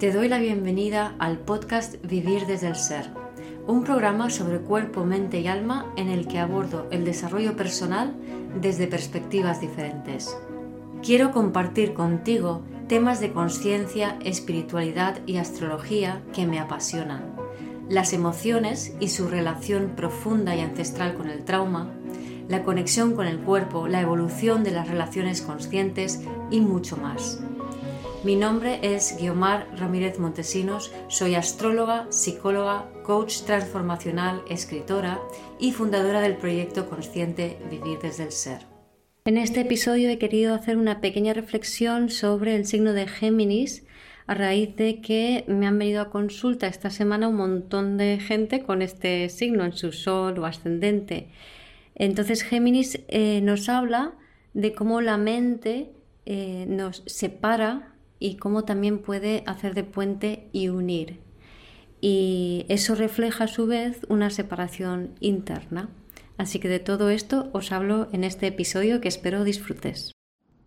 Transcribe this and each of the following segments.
Te doy la bienvenida al podcast Vivir desde el Ser, un programa sobre cuerpo, mente y alma en el que abordo el desarrollo personal desde perspectivas diferentes. Quiero compartir contigo temas de conciencia, espiritualidad y astrología que me apasionan, las emociones y su relación profunda y ancestral con el trauma, la conexión con el cuerpo, la evolución de las relaciones conscientes y mucho más. Mi nombre es Guiomar Ramírez Montesinos, soy astróloga, psicóloga, coach transformacional, escritora y fundadora del proyecto consciente Vivir desde el Ser. En este episodio he querido hacer una pequeña reflexión sobre el signo de Géminis a raíz de que me han venido a consulta esta semana un montón de gente con este signo en su sol o ascendente. Entonces Géminis eh, nos habla de cómo la mente eh, nos separa y cómo también puede hacer de puente y unir. Y eso refleja a su vez una separación interna. Así que de todo esto os hablo en este episodio que espero disfrutes.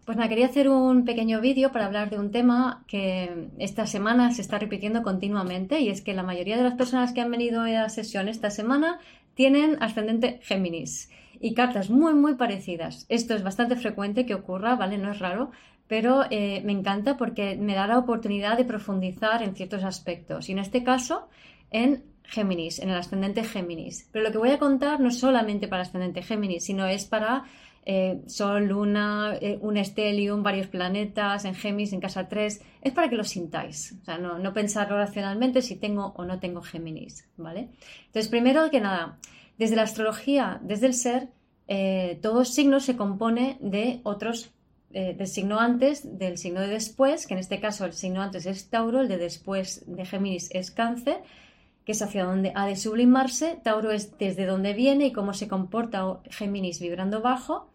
Pues nada, quería hacer un pequeño vídeo para hablar de un tema que esta semana se está repitiendo continuamente y es que la mayoría de las personas que han venido a la sesión esta semana tienen ascendente Géminis y cartas muy muy parecidas. Esto es bastante frecuente que ocurra, ¿vale? No es raro, pero eh, me encanta porque me da la oportunidad de profundizar en ciertos aspectos. Y en este caso, en Géminis, en el ascendente Géminis. Pero lo que voy a contar no es solamente para ascendente Géminis, sino es para eh, Sol, Luna, eh, un estelium, varios planetas, en Géminis, en casa 3. Es para que lo sintáis. O sea, no, no pensarlo racionalmente si tengo o no tengo Géminis. ¿Vale? Entonces, primero que nada, desde la astrología, desde el ser, todo signo se compone de otros eh, del signo antes, del signo de después, que en este caso el signo antes es Tauro, el de después de Géminis es Cáncer, que es hacia donde ha de sublimarse, Tauro es desde donde viene y cómo se comporta Géminis vibrando bajo,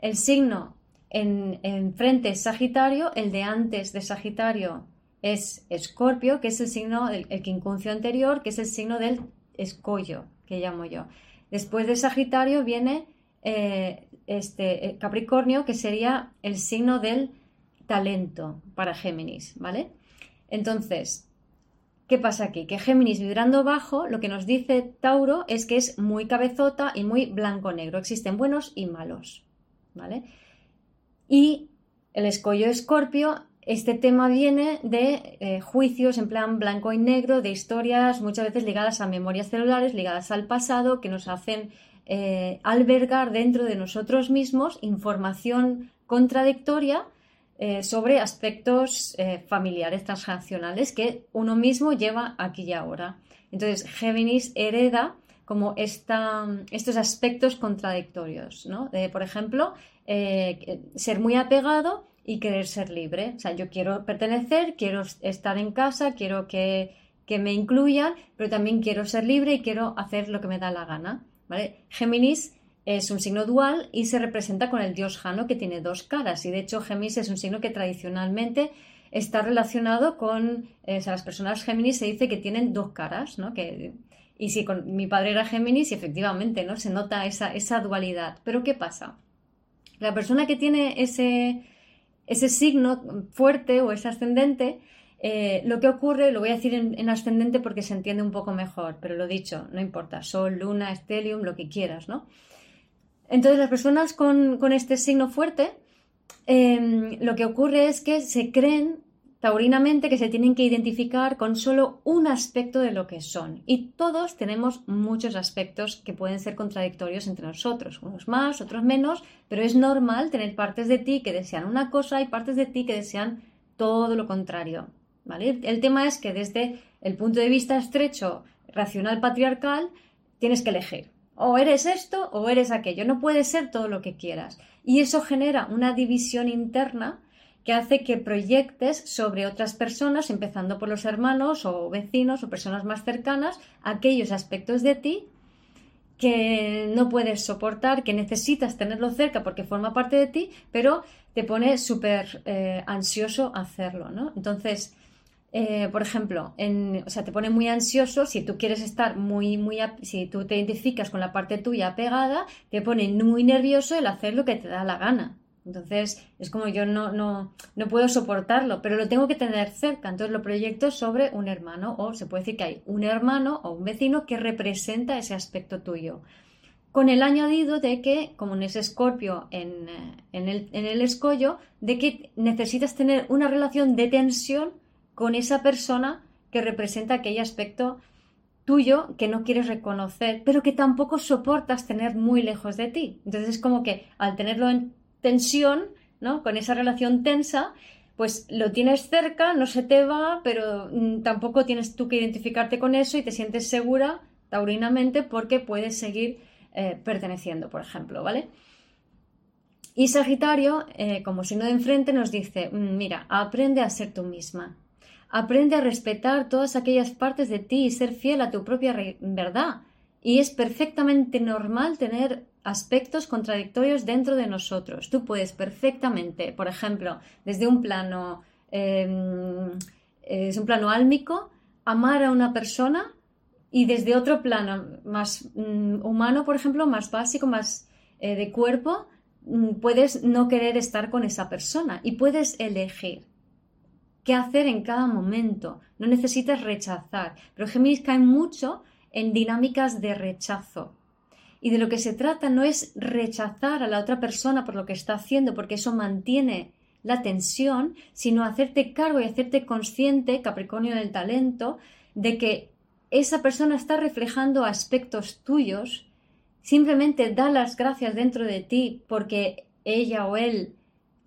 el signo en, frente es Sagitario, el de antes de Sagitario es Escorpio, que es el signo, el, quincuncio anterior, que es el signo del escollo, que llamo yo. Después de Sagitario viene eh, este, eh, Capricornio, que sería el signo del talento para Géminis, ¿vale? Entonces, ¿qué pasa aquí? Que Géminis vibrando bajo, lo que nos dice Tauro es que es muy cabezota y muy blanco-negro. Existen buenos y malos, ¿vale? Y el escollo escorpio, este tema viene de eh, juicios en plan blanco y negro, de historias muchas veces ligadas a memorias celulares, ligadas al pasado, que nos hacen eh, albergar dentro de nosotros mismos información contradictoria eh, sobre aspectos eh, familiares transaccionales que uno mismo lleva aquí y ahora. Entonces, Géminis hereda como estos aspectos contradictorios, por ejemplo, ser muy apegado y querer ser libre. O sea, yo quiero pertenecer, quiero estar en casa, quiero que, que me incluyan, pero también quiero ser libre y quiero hacer lo que me da la gana. Géminis es un signo dual y se representa con el dios Jano que tiene dos caras y de hecho Géminis es un signo que tradicionalmente está relacionado con eh, las personas Géminis se dice que tienen dos caras, ¿no? Que, y si mi padre era Géminis y efectivamente no se nota esa, esa dualidad. Pero ¿qué pasa? La persona que tiene ese, ese signo fuerte o ese ascendente eh, lo que ocurre, lo voy a decir en, ascendente porque se entiende un poco mejor, pero lo dicho, no importa, Sol, Luna, Estelium, lo que quieras, ¿no? Entonces, las personas con, este signo fuerte, em, lo que ocurre es que se creen taurinamente que se tienen que identificar con solo un aspecto de lo que son. Y todos tenemos muchos aspectos que pueden ser contradictorios entre nosotros, unos más, otros menos, pero es normal tener partes de ti que desean una cosa y partes de ti que desean todo lo contrario. El tema es que desde el punto de vista estrecho, racional, patriarcal, tienes que elegir. O eres esto o eres aquello. No puede ser todo lo que quieras. Y eso genera una división interna que hace que proyectes sobre otras personas, empezando por los hermanos o vecinos o personas más cercanas, aquellos aspectos de ti que no puedes soportar, que necesitas tenerlo cerca porque forma parte de ti, pero te pone súper eh, ansioso hacerlo, ¿no? Entonces, eh, por ejemplo, o sea, te pone muy ansioso si tú quieres estar muy, muy, si tú te identificas con la parte tuya pegada, te pone muy nervioso el hacer lo que te da la gana. Entonces es como yo no, no, no puedo soportarlo, pero lo tengo que tener cerca. Entonces lo proyecto sobre un hermano o se puede decir que hay un hermano o un vecino que representa ese aspecto tuyo. Con el añadido de que, como en ese escorpio en, en, el, en el escollo, de que necesitas tener una relación de tensión con esa persona que representa aquel aspecto tuyo que no quieres reconocer, pero que tampoco soportas tener muy lejos de ti. Entonces es como que al tenerlo en tensión, ¿no? Con esa relación tensa, pues lo tienes cerca, no se te va, pero mm, tampoco tienes tú que identificarte con eso y te sientes segura taurinamente porque puedes seguir eh, perteneciendo, por ejemplo, ¿vale? Y Sagitario, eh, como signo de enfrente, nos dice, mm, mira, aprende a ser tú misma, aprende a respetar todas aquellas partes de ti y ser fiel a tu propia verdad. Y es perfectamente normal tener aspectos contradictorios dentro de nosotros. Tú puedes perfectamente, por ejemplo, desde un plano, em, es un plano álmico, amar a una persona y desde otro plano más mm, humano, por ejemplo, más básico, más eh, de cuerpo, mm, puedes no querer estar con esa persona y puedes elegir qué hacer en cada momento. No necesitas rechazar. Pero Géminis cae mucho en dinámicas de rechazo. Y de lo que se trata no es rechazar a la otra persona por lo que está haciendo, porque eso mantiene la tensión, sino hacerte cargo y hacerte consciente, Capricornio del talento, de que esa persona está reflejando aspectos tuyos, simplemente da las gracias dentro de ti porque ella o él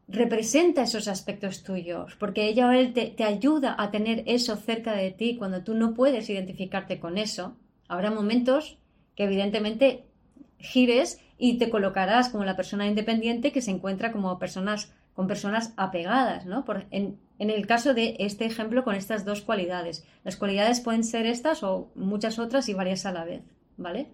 representa esos aspectos tuyos, porque ella o él te, ayuda a tener eso cerca de ti cuando tú no puedes identificarte con eso. Habrá momentos que evidentemente gires y te colocarás como la persona independiente que se encuentra como personas con personas apegadas, ¿no? Por, en, en, el caso de este ejemplo con estas dos cualidades. Las cualidades pueden ser estas o muchas otras y varias a la vez, ¿vale?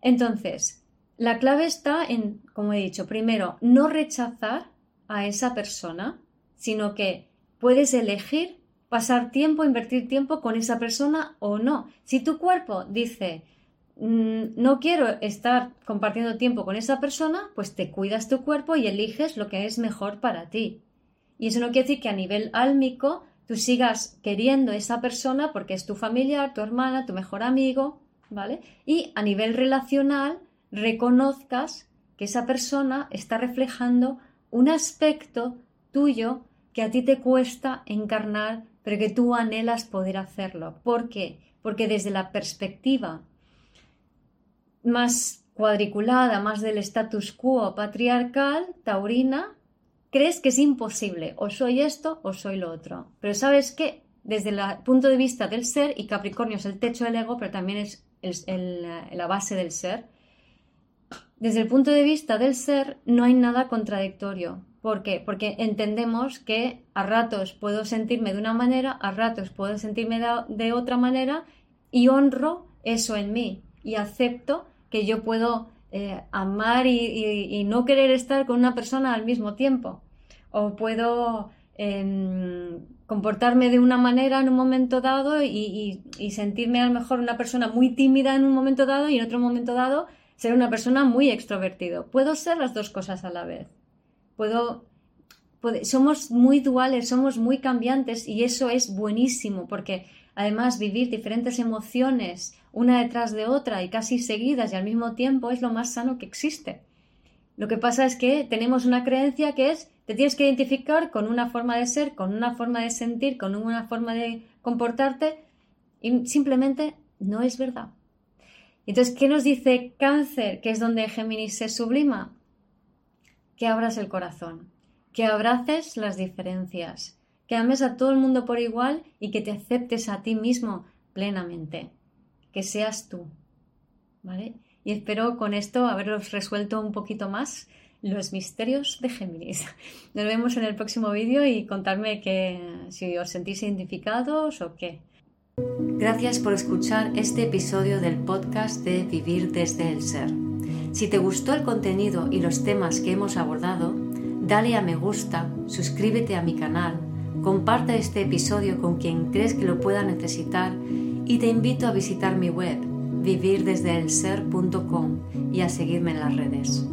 Entonces, la clave está en, como he dicho, primero, no rechazar a esa persona, sino que puedes elegir pasar tiempo, invertir tiempo con esa persona o no. Si tu cuerpo dice, Mm, no quiero estar compartiendo tiempo con esa persona, pues te cuidas tu cuerpo y eliges lo que es mejor para ti. Y eso no quiere decir que a nivel álmico tú sigas queriendo esa persona porque es tu familiar, tu hermana, tu mejor amigo, ¿vale? Y a nivel relacional reconozcas que esa persona está reflejando un aspecto tuyo que a ti te cuesta encarnar, pero que tú anhelas poder hacerlo. ¿Por qué? Porque desde la perspectiva más cuadriculada, más del status quo patriarcal, taurina, crees que es imposible, o soy esto o soy lo otro. Pero sabes que desde el punto de vista del ser, y Capricornio es el techo del ego, pero también es la base del ser, desde el punto de vista del ser no hay nada contradictorio. ¿Por qué? Porque entendemos que a ratos puedo sentirme de una manera, a ratos puedo sentirme de otra manera y honro eso en mí y acepto que yo puedo eh, amar y, no querer estar con una persona al mismo tiempo. O puedo em, comportarme de una manera en un momento dado y, sentirme a lo mejor una persona muy tímida en un momento dado y en otro momento dado ser una persona muy extrovertido. Puedo ser las dos cosas a la vez. Puedo, somos muy duales, somos muy cambiantes y eso es buenísimo porque además vivir diferentes emociones una detrás de otra y casi seguidas y al mismo tiempo es lo más sano que existe. Lo que pasa es que tenemos una creencia que es te tienes que identificar con una forma de ser, con una forma de sentir, con una forma de comportarte y simplemente no es verdad. Entonces, ¿qué nos dice cáncer, que es donde Géminis se sublima? Que abras el corazón, que abraces las diferencias, que ames a todo el mundo por igual y que te aceptes a ti mismo plenamente que seas tú. ¿Vale? Y espero con esto haberos resuelto un poquito más los misterios de Géminis. Nos vemos en el próximo vídeo y contarme que, si os sentís identificados o qué. Gracias por escuchar este episodio del podcast de Vivir desde el Ser. Si te gustó el contenido y los temas que hemos abordado, dale a me gusta, suscríbete a mi canal, comparte este episodio con quien crees que lo pueda necesitar y te invito a visitar mi web vivirdesdeelser.com y a seguirme en las redes.